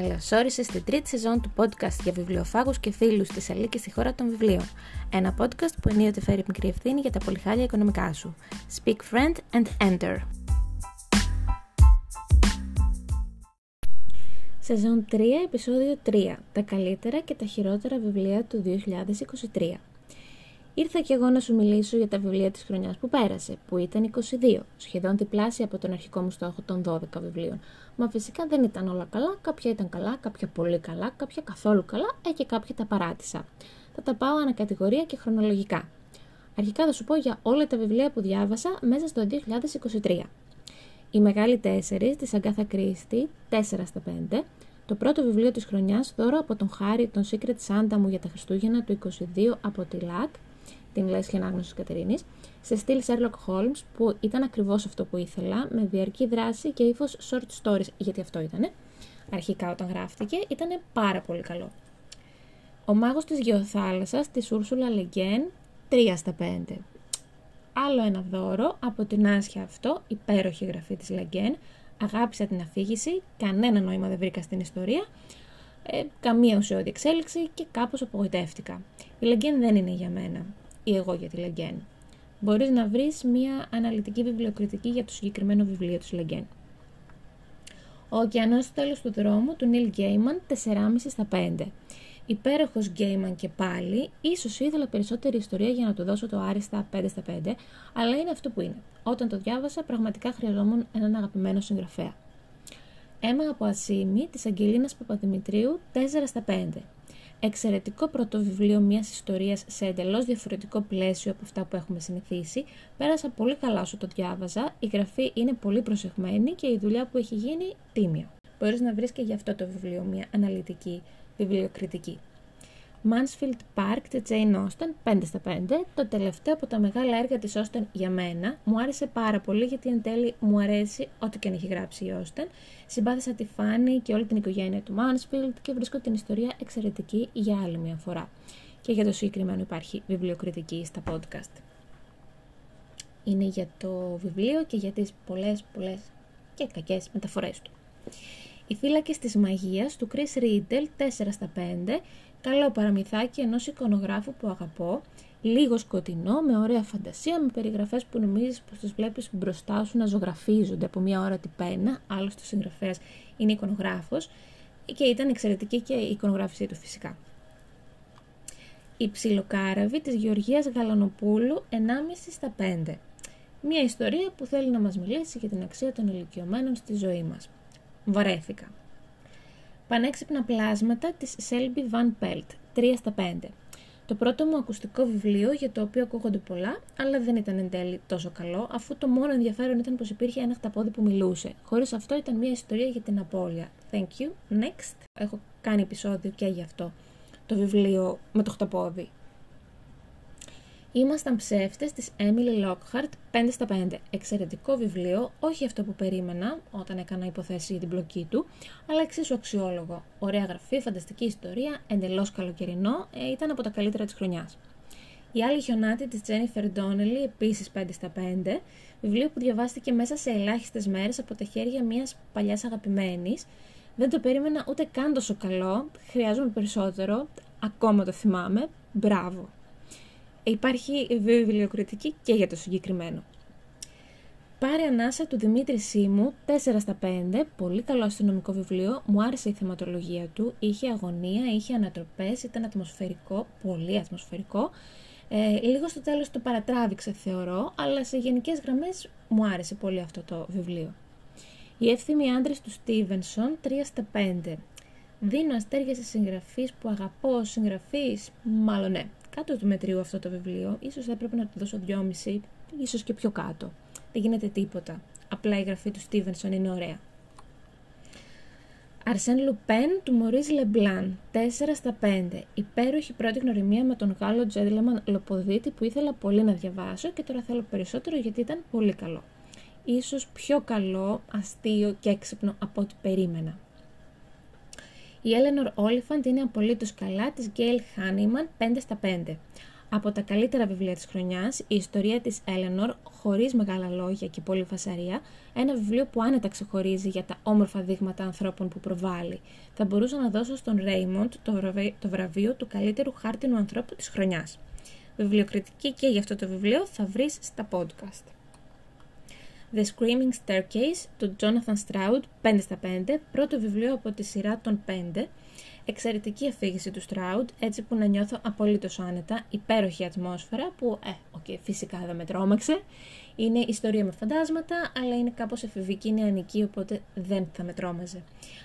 Καλώς όρισες στη τρίτη σεζόν του podcast για βιβλιοφάγους και φίλους της Αλίκης στη χώρα των βιβλίων. Ένα podcast που ενίοτε φέρει μικρή ευθύνη για τα πολυχάλια οικονομικά σου. Speak friend and enter. Σεζόν 3, επεισόδιο 3. Τα καλύτερα και τα χειρότερα βιβλία του 2023. Ήρθα και εγώ να σου μιλήσω για τα βιβλία της χρονιάς που πέρασε, που ήταν 22, σχεδόν διπλάσια από τον αρχικό μου στόχο των 12 βιβλίων. Μα φυσικά δεν ήταν όλα καλά, κάποια ήταν καλά, κάποια πολύ καλά, κάποια καθόλου καλά ε, και κάποια τα παράτησα. Θα τα πάω ανακατηγορία και χρονολογικά. Αρχικά θα σου πω για όλα τα βιβλία που διάβασα μέσα στο 2023. Η Μεγάλη 4 της Αγκάθα Κρίστη, 4 στα 5, το πρώτο βιβλίο της χρονιάς δώρο από τον Χάρη, τον Secret Santa μου για τα Χριστούγεννα του 22 από τη ΛΑΚ, την λέσχη ανάγνωση Κατερίνης, σε στυλ Sherlock Holmes, που ήταν ακριβώς αυτό που ήθελα, με διαρκή δράση και ύφος short stories, γιατί αυτό ήταν. Αρχικά όταν γράφτηκε, ήταν πάρα πολύ καλό. Ο μάγος της γεωθάλασσας της Ούρσουλα Λεγκέν, 3 στα 5. Άλλο ένα δώρο από την άσχια αυτό, υπέροχη γραφή της Λεγκέν. Αγάπησα την αφήγηση, κανένα νόημα δεν βρήκα στην ιστορία, ε, καμία ουσιώδη εξέλιξη και κάπως απογοητεύτηκα. Η Λεγκέν δεν είναι για μένα ή εγώ για τη Λεγκέν. Μπορείς να βρεις μία αναλυτική βιβλιοκριτική για το συγκεκριμένο βιβλίο του Λεγκέν. Ο ωκεανός στο τέλος του δρόμου του Νίλ Γκέιμαν 4,5 στα 5. Υπέροχος Γκέιμαν και πάλι, ίσως ήθελα περισσότερη ιστορία για να του δώσω το άριστα 5 στα 5, αλλά είναι αυτό που είναι. Όταν το διάβασα, πραγματικά χρειαζόμουν έναν αγαπημένο συγγραφέα. Έμα από Ασίμη της Αγγελίνας Παπαδημητρίου 4 στα 5. Εξαιρετικό πρώτο βιβλίο μιας ιστορίας σε εντελώς διαφορετικό πλαίσιο από αυτά που έχουμε συνηθίσει. Πέρασα πολύ καλά όσο το διάβαζα. Η γραφή είναι πολύ προσεχμένη και η δουλειά που έχει γίνει τίμια. Μπορείς να βρεις και γι' αυτό το βιβλίο μια αναλυτική βιβλιοκριτική. Mansfield Park τη Jane Austen 5 στα 5, το τελευταίο από τα μεγάλα έργα της Austen για μένα. Μου άρεσε πάρα πολύ γιατί εν τέλει μου αρέσει ό,τι και αν έχει γράψει η Austen. Συμπάθησα τη Φάνη και όλη την οικογένεια του Mansfield και βρίσκω την ιστορία εξαιρετική για άλλη μια φορά. Και για το συγκεκριμένο υπάρχει βιβλιοκριτική στα podcast. Είναι για το βιβλίο και για τις πολλές πολλές και κακές μεταφορές του. Οι φύλακες της μαγείας του Chris Riddle 4 στα 5 Καλό παραμυθάκι ενός εικονογράφου που αγαπώ, λίγο σκοτεινό, με ωραία φαντασία, με περιγραφές που νομίζεις πως τις βλέπεις μπροστά σου να ζωγραφίζονται από μια ώρα την πένα, άλλωστε ο συγγραφέας είναι εικονογράφος και ήταν εξαιρετική και η εικονογράφησή του φυσικά. Η ψιλοκάραβη της Γεωργίας Γαλανοπούλου 1,5 στα 5. Μια ιστορία που θέλει να μας μιλήσει για την αξία των ηλικιωμένων στη ζωή μας. Βαρέθηκα. Πανέξυπνα πλάσματα της Selby Van Pelt, 3 στα 5. Το πρώτο μου ακουστικό βιβλίο για το οποίο ακούγονται πολλά, αλλά δεν ήταν εν τέλει τόσο καλό, αφού το μόνο ενδιαφέρον ήταν πως υπήρχε ένα χταπόδι που μιλούσε. Χωρίς αυτό ήταν μια ιστορία για την απώλεια. Thank you. Next. Έχω κάνει επεισόδιο και γι' αυτό. Το βιβλίο με το χταπόδι. Ήμασταν ψεύτες της Emily Lockhart 5 στα 5. Εξαιρετικό βιβλίο, όχι αυτό που περίμενα όταν έκανα υποθέσεις για την μπλοκή του, αλλά εξίσου αξιόλογο. Ωραία γραφή, φανταστική ιστορία, εντελώς καλοκαιρινό, ε, ήταν από τα καλύτερα της χρονιάς. Η άλλη χιονάτη της Jennifer Donnelly, επίσης 5 στα 5, βιβλίο που διαβάστηκε μέσα σε ελάχιστες μέρες από τα χέρια μιας παλιάς αγαπημένης. Δεν το περίμενα ούτε καν τόσο καλό, χρειάζομαι περισσότερο, ακόμα το θυμάμαι, μπράβο υπάρχει βιβλιοκριτική και για το συγκεκριμένο. Πάρε ανάσα του Δημήτρη Σίμου, 4 στα 5, πολύ καλό αστυνομικό βιβλίο, μου άρεσε η θεματολογία του, είχε αγωνία, είχε ανατροπές, ήταν ατμοσφαιρικό, πολύ ατμοσφαιρικό. Ε, λίγο στο τέλος το παρατράβηξε θεωρώ, αλλά σε γενικές γραμμές μου άρεσε πολύ αυτό το βιβλίο. Οι εύθυμοι άντρες του Στίβενσον, 3 στα 5. Δίνω αστέρια σε συγγραφείς που αγαπώ, συγγραφείς, μάλλον ναι, κάτω του μετρίου αυτό το βιβλίο. Ίσως θα έπρεπε να του δώσω δυόμιση, ίσως και πιο κάτω. Δεν γίνεται τίποτα. Απλά η γραφή του Στίβενσον είναι ωραία. Αρσέν Λουπέν του Μωρίς Λεμπλάν, 4 στα 5. Υπέροχη πρώτη γνωριμία με τον Γάλλο Τζέντλεμαν Λοποδίτη που ήθελα πολύ να διαβάσω και τώρα θέλω περισσότερο γιατί ήταν πολύ καλό. Ίσως πιο καλό, αστείο και έξυπνο από ό,τι περίμενα. Η Eleanor Oliphant είναι απολύτως καλά της Gail Hanneman 5 στα 5. Από τα καλύτερα βιβλία της χρονιάς, η ιστορία της Έλενορ, χωρίς μεγάλα λόγια και πολύ φασαρία, ένα βιβλίο που άνετα ξεχωρίζει για τα όμορφα δείγματα ανθρώπων που προβάλλει. Θα μπορούσα να δώσω στον Ρέιμοντ το βραβείο του καλύτερου χάρτινου ανθρώπου της χρονιάς. Βιβλιοκριτική και για αυτό το βιβλίο θα βρεις στα podcast. The Screaming Staircase του Jonathan Stroud, 5 στα 5, πρώτο βιβλίο από τη σειρά των 5, Εξαιρετική αφήγηση του Στράουντ, έτσι που να νιώθω απολύτως άνετα, υπέροχη ατμόσφαιρα που, ε, okay, φυσικά δεν με τρόμαξε. Είναι ιστορία με φαντάσματα, αλλά είναι κάπως εφηβική νεανική, οπότε δεν θα με τρόμαζε.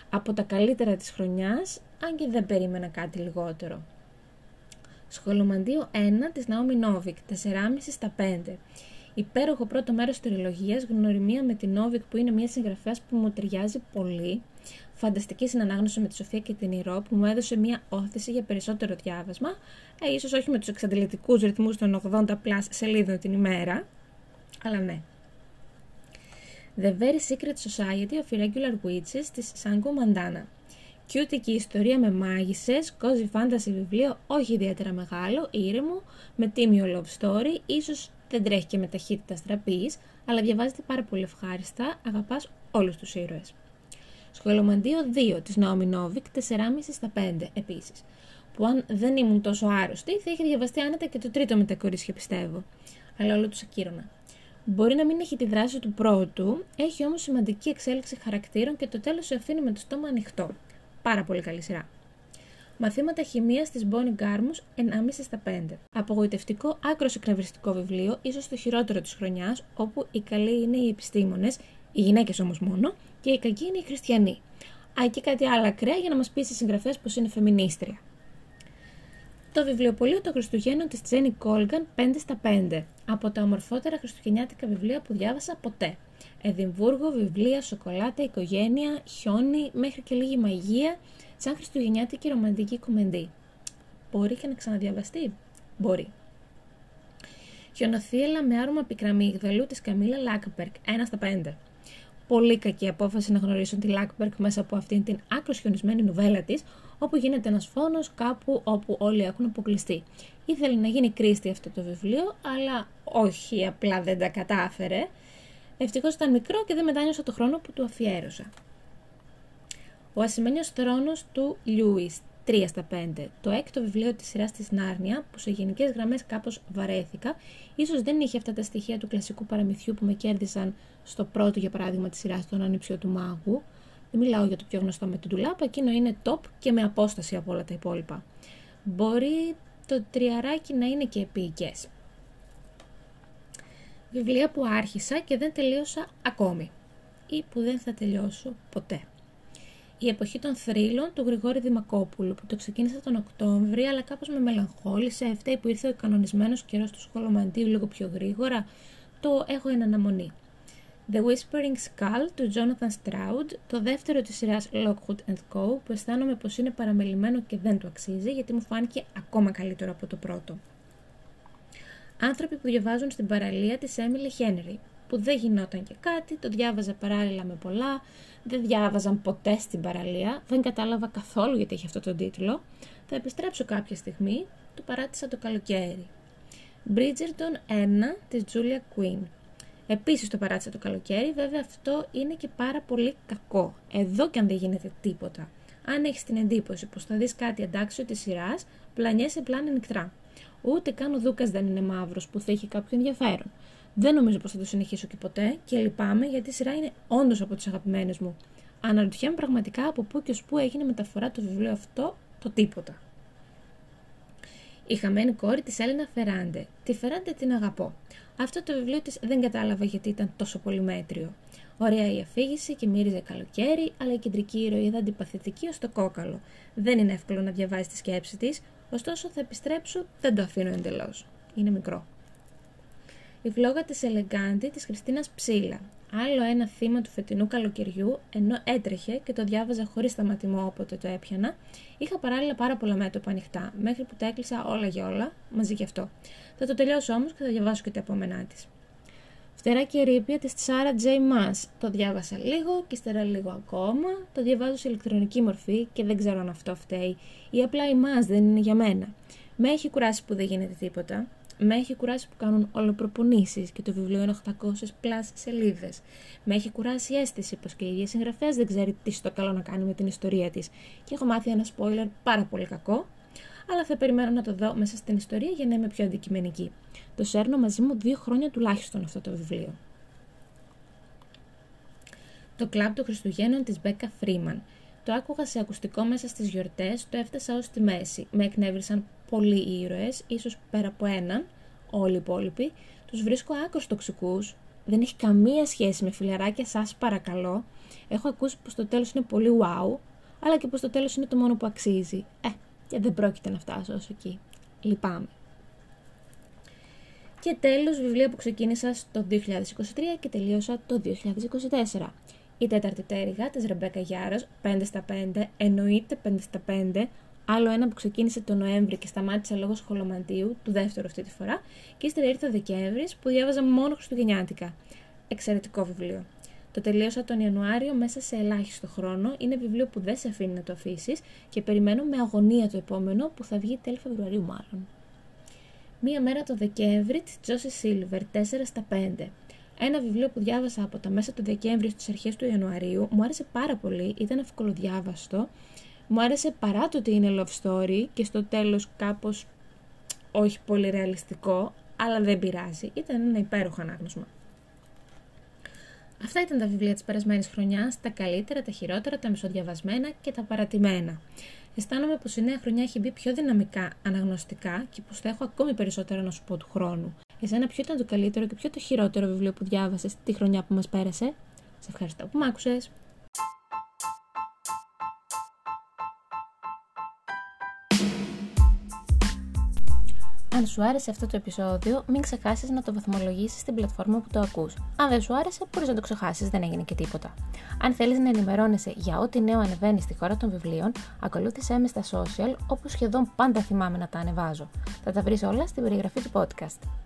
Από τα καλύτερα της χρονιάς, αν και δεν περίμενα κάτι λιγότερο. Σχολομαντίο 1 της Ναόμι Νόβικ, 4,5 στα 5. Υπέροχο πρώτο μέρος της τριλογίας, γνωριμία με την Νόβικ που είναι μια συγγραφέας που μου ταιριάζει πολύ φανταστική συνανάγνωση με τη Σοφία και την Ηρώ που μου έδωσε μια όθηση για περισσότερο διάβασμα, ε, ίσως όχι με τους εξαντλητικούς ρυθμούς των 80 plus σελίδων την ημέρα, αλλά ναι. The Very Secret Society of Irregular Witches της Σάγκο Μαντάνα. Κιούτικη ιστορία με μάγισσες, cozy fantasy βιβλίο, όχι ιδιαίτερα μεγάλο, ήρεμο, με τίμιο love story, ίσως δεν τρέχει και με ταχύτητα στραπής, αλλά διαβάζεται πάρα πολύ ευχάριστα, αγαπάς όλους τους ήρωες. Σχολομαντίο 2 της Νόμι Νόβικ, 4,5 στα 5 επίσης. Που αν δεν ήμουν τόσο άρρωστη, θα είχε διαβαστεί άνετα και το τρίτο με τα κορίτσια πιστεύω. Αλλά όλο τους ακύρωνα. Μπορεί να μην έχει τη δράση του πρώτου, έχει όμως σημαντική εξέλιξη χαρακτήρων και το τέλος σε αφήνει με το στόμα ανοιχτό. Πάρα πολύ καλή σειρά. Μαθήματα χημίας της Bonnie Γκάρμους 1,5 στα 5. Απογοητευτικό, άκρο εκνευριστικό βιβλίο, ίσως το χειρότερο της χρονιάς, όπου οι καλοί είναι οι επιστήμονες, οι γυναίκες όμως μόνο, και οι κακοί είναι οι χριστιανοί. Α, και κάτι άλλο ακραία για να μας πει στις συγγραφές πως είναι φεμινίστρια. Το βιβλιοπωλείο των Χριστουγέννων της Τζένι Κόλγκαν 5 στα 5. Από τα ομορφότερα χριστουγεννιάτικα βιβλία που διάβασα ποτέ. Εδιμβούργο, βιβλία, σοκολάτα, οικογένεια, χιόνι, μέχρι και λίγη μαγεία, σαν χριστουγεννιάτικη ρομαντική κομεντί. Μπορεί και να ξαναδιαβαστεί; Μπορεί. Χιονοθύελλα με άρωμα πικραμύγδαλου της Καμίλα Λάκμπεργκ, 1 στα 5 πολύ κακή απόφαση να γνωρίσουν τη Λάκμπεργκ μέσα από αυτήν την άκρο χιονισμένη νουβέλα της, όπου γίνεται ένας φόνος κάπου όπου όλοι έχουν αποκλειστεί. Ήθελε να γίνει Κρίστι αυτό το βιβλίο, αλλά όχι, απλά δεν τα κατάφερε. Ευτυχώς ήταν μικρό και δεν μετάνιωσα το χρόνο που του αφιέρωσα. Ο ασημένιος θρόνος του Λιούις 3 στα 5. Το έκτο βιβλίο της σειράς της Νάρνια, που σε γενικές γραμμές κάπως βαρέθηκα, ίσως δεν είχε αυτά τα στοιχεία του κλασικού παραμυθιού που με κέρδισαν στο πρώτο, για παράδειγμα, της σειράς των Ανιψιό του Μάγου. Δεν μιλάω για το πιο γνωστό με την τουλάπα, εκείνο είναι top και με απόσταση από όλα τα υπόλοιπα. Μπορεί το τριαράκι να είναι και επίοικε. Βιβλία που άρχισα και δεν τελείωσα ακόμη ή που δεν θα τελειώσω ποτέ η εποχή των θρύλων του Γρηγόρη Δημακόπουλου που το ξεκίνησα τον Οκτώβρη αλλά κάπως με μελαγχόλησε αυτή που ήρθε ο κανονισμένος καιρός του σχολομαντίου λίγο πιο γρήγορα το έχω εν αναμονή. The Whispering Skull του Jonathan Stroud, το δεύτερο της σειράς Lockwood Co που αισθάνομαι πως είναι παραμελημένο και δεν του αξίζει γιατί μου φάνηκε ακόμα καλύτερο από το πρώτο. Άνθρωποι που διαβάζουν στην παραλία της Emily Henry που δεν γινόταν και κάτι, το διάβαζα παράλληλα με πολλά, δεν διάβαζαν ποτέ στην παραλία, δεν κατάλαβα καθόλου γιατί έχει αυτό το τίτλο. Θα επιστρέψω κάποια στιγμή, το παράτησα το καλοκαίρι. Bridgerton 1 της Julia Quinn. Επίσης το παράτησα το καλοκαίρι, βέβαια αυτό είναι και πάρα πολύ κακό. Εδώ και αν δεν γίνεται τίποτα. Αν έχεις την εντύπωση πως θα δεις κάτι αντάξιο της σειράς, πλανιέσαι πλάνα νυχτρά. Ούτε καν ο Δούκας δεν είναι μαύρος που θα έχει κάποιο ενδιαφέρον. Δεν νομίζω πως θα το συνεχίσω και ποτέ και λυπάμαι γιατί η σειρά είναι όντως από τις αγαπημένες μου. Αναρωτιέμαι πραγματικά από πού και ως πού έγινε μεταφορά το βιβλίο αυτό το τίποτα. Η χαμένη κόρη της Έλενα Φεράντε. Τη Φεράντε την αγαπώ. Αυτό το βιβλίο της δεν κατάλαβα γιατί ήταν τόσο πολύ μέτριο. Ωραία η αφήγηση και μύριζε καλοκαίρι, αλλά η κεντρική ηρωίδα αντιπαθητική ως το κόκαλο. Δεν είναι εύκολο να διαβάσεις τη σκέψη της, ωστόσο θα επιστρέψω, δεν το αφήνω εντελώς. Είναι μικρό η βλόγα της Ελεγκάντη της Χριστίνας Ψήλα. Άλλο ένα θύμα του φετινού καλοκαιριού, ενώ έτρεχε και το διάβαζα χωρίς σταματημό όποτε το έπιανα, είχα παράλληλα πάρα πολλά μέτωπα ανοιχτά, μέχρι που τα έκλεισα όλα για όλα, μαζί και αυτό. Θα το τελειώσω όμως και θα διαβάσω και τα επόμενά της. Φτερά και ρήπια της Σάρα Τζέι Μα. Το διάβασα λίγο και ύστερα λίγο ακόμα. Το διαβάζω σε ηλεκτρονική μορφή και δεν ξέρω αν αυτό φταίει. Ή απλά η Μα δεν είναι για μένα. Με έχει κουράσει που δεν γίνεται τίποτα. Με έχει κουράσει που κάνουν όλο προπονήσει και το βιβλίο είναι 800 πλάς σελίδες. Με έχει κουράσει η αίσθηση πως και η ίδια συγγραφέας δεν ξέρει τι στο καλό να κάνει με την ιστορία της. Και έχω μάθει ένα spoiler πάρα πολύ κακό, αλλά θα περιμένω να το δω μέσα στην ιστορία για να είμαι πιο αντικειμενική. Το σέρνω μαζί μου δύο χρόνια τουλάχιστον αυτό το βιβλίο. Το κλαμπ των Χριστουγέννων της Μπέκα Φρήμαν. Το άκουγα σε ακουστικό μέσα στις γιορτές, το έφτασα ως τη μέση. Με εκνεύρισαν πολλοί ήρωες, ίσως πέρα από έναν, όλοι οι υπόλοιποι. Τους βρίσκω άκρως τοξικούς, δεν έχει καμία σχέση με φιλαράκια, σας παρακαλώ. Έχω ακούσει πως το τέλος είναι πολύ wow, αλλά και πως το τέλος είναι το μόνο που αξίζει. Ε, και δεν πρόκειται να φτάσω όσο εκεί. Λυπάμαι. Και τέλος, βιβλία που ξεκίνησα το 2023 και τελείωσα το 2024. Η τέταρτη τέριγα της Ρεμπέκα Γιάρος, 5 στα 5, εννοείται 5 στα 5, άλλο ένα που ξεκίνησε το Νοέμβρη και σταμάτησε λόγω σχολομαντίου, του δεύτερου αυτή τη φορά, και ύστερα ήρθε ο Δεκέμβρης που διάβαζα μόνο Χριστουγεννιάτικα. Εξαιρετικό βιβλίο. Το τελείωσα τον Ιανουάριο μέσα σε ελάχιστο χρόνο. Είναι βιβλίο που δεν σε αφήνει να το αφήσεις και περιμένω με αγωνία το επόμενο που θα βγει τέλη Φεβρουαρίου μάλλον. Μία μέρα το Δεκέμβρη της Τζόσης Σίλβερ, 4 στα 5. Ένα βιβλίο που διάβασα από τα μέσα του Δεκέμβρη στις αρχές του Ιανουαρίου μου άρεσε πάρα πολύ, ήταν ευκολοδιάβαστο. Μου άρεσε παρά το ότι είναι love story και στο τέλος κάπως όχι πολύ ρεαλιστικό, αλλά δεν πειράζει. Ήταν ένα υπέροχο ανάγνωσμα. Αυτά ήταν τα βιβλία της περασμένης χρονιάς, τα καλύτερα, τα χειρότερα, τα μισοδιαβασμένα και τα παρατημένα. Αισθάνομαι πως η νέα χρονιά έχει μπει πιο δυναμικά αναγνωστικά και πως θα έχω ακόμη περισσότερα να σου πω του χρόνου. Εσένα ποιο ήταν το καλύτερο και ποιο το χειρότερο βιβλίο που διάβασες τη χρονιά που μας πέρασε; Σε ευχαριστώ που μ' άκουσες. Αν σου άρεσε αυτό το επεισόδιο, μην ξεχάσεις να το βαθμολογήσεις στην πλατφόρμα που το ακούς. Αν δεν σου άρεσε, μπορείς να το ξεχάσεις, δεν έγινε και τίποτα. Αν θέλεις να ενημερώνεσαι για ό,τι νέο ανεβαίνει στη χώρα των βιβλίων, ακολούθησέ με στα social, όπου σχεδόν πάντα θυμάμαι να τα ανεβάζω. Θα τα βρεις όλα στην περιγραφή του podcast.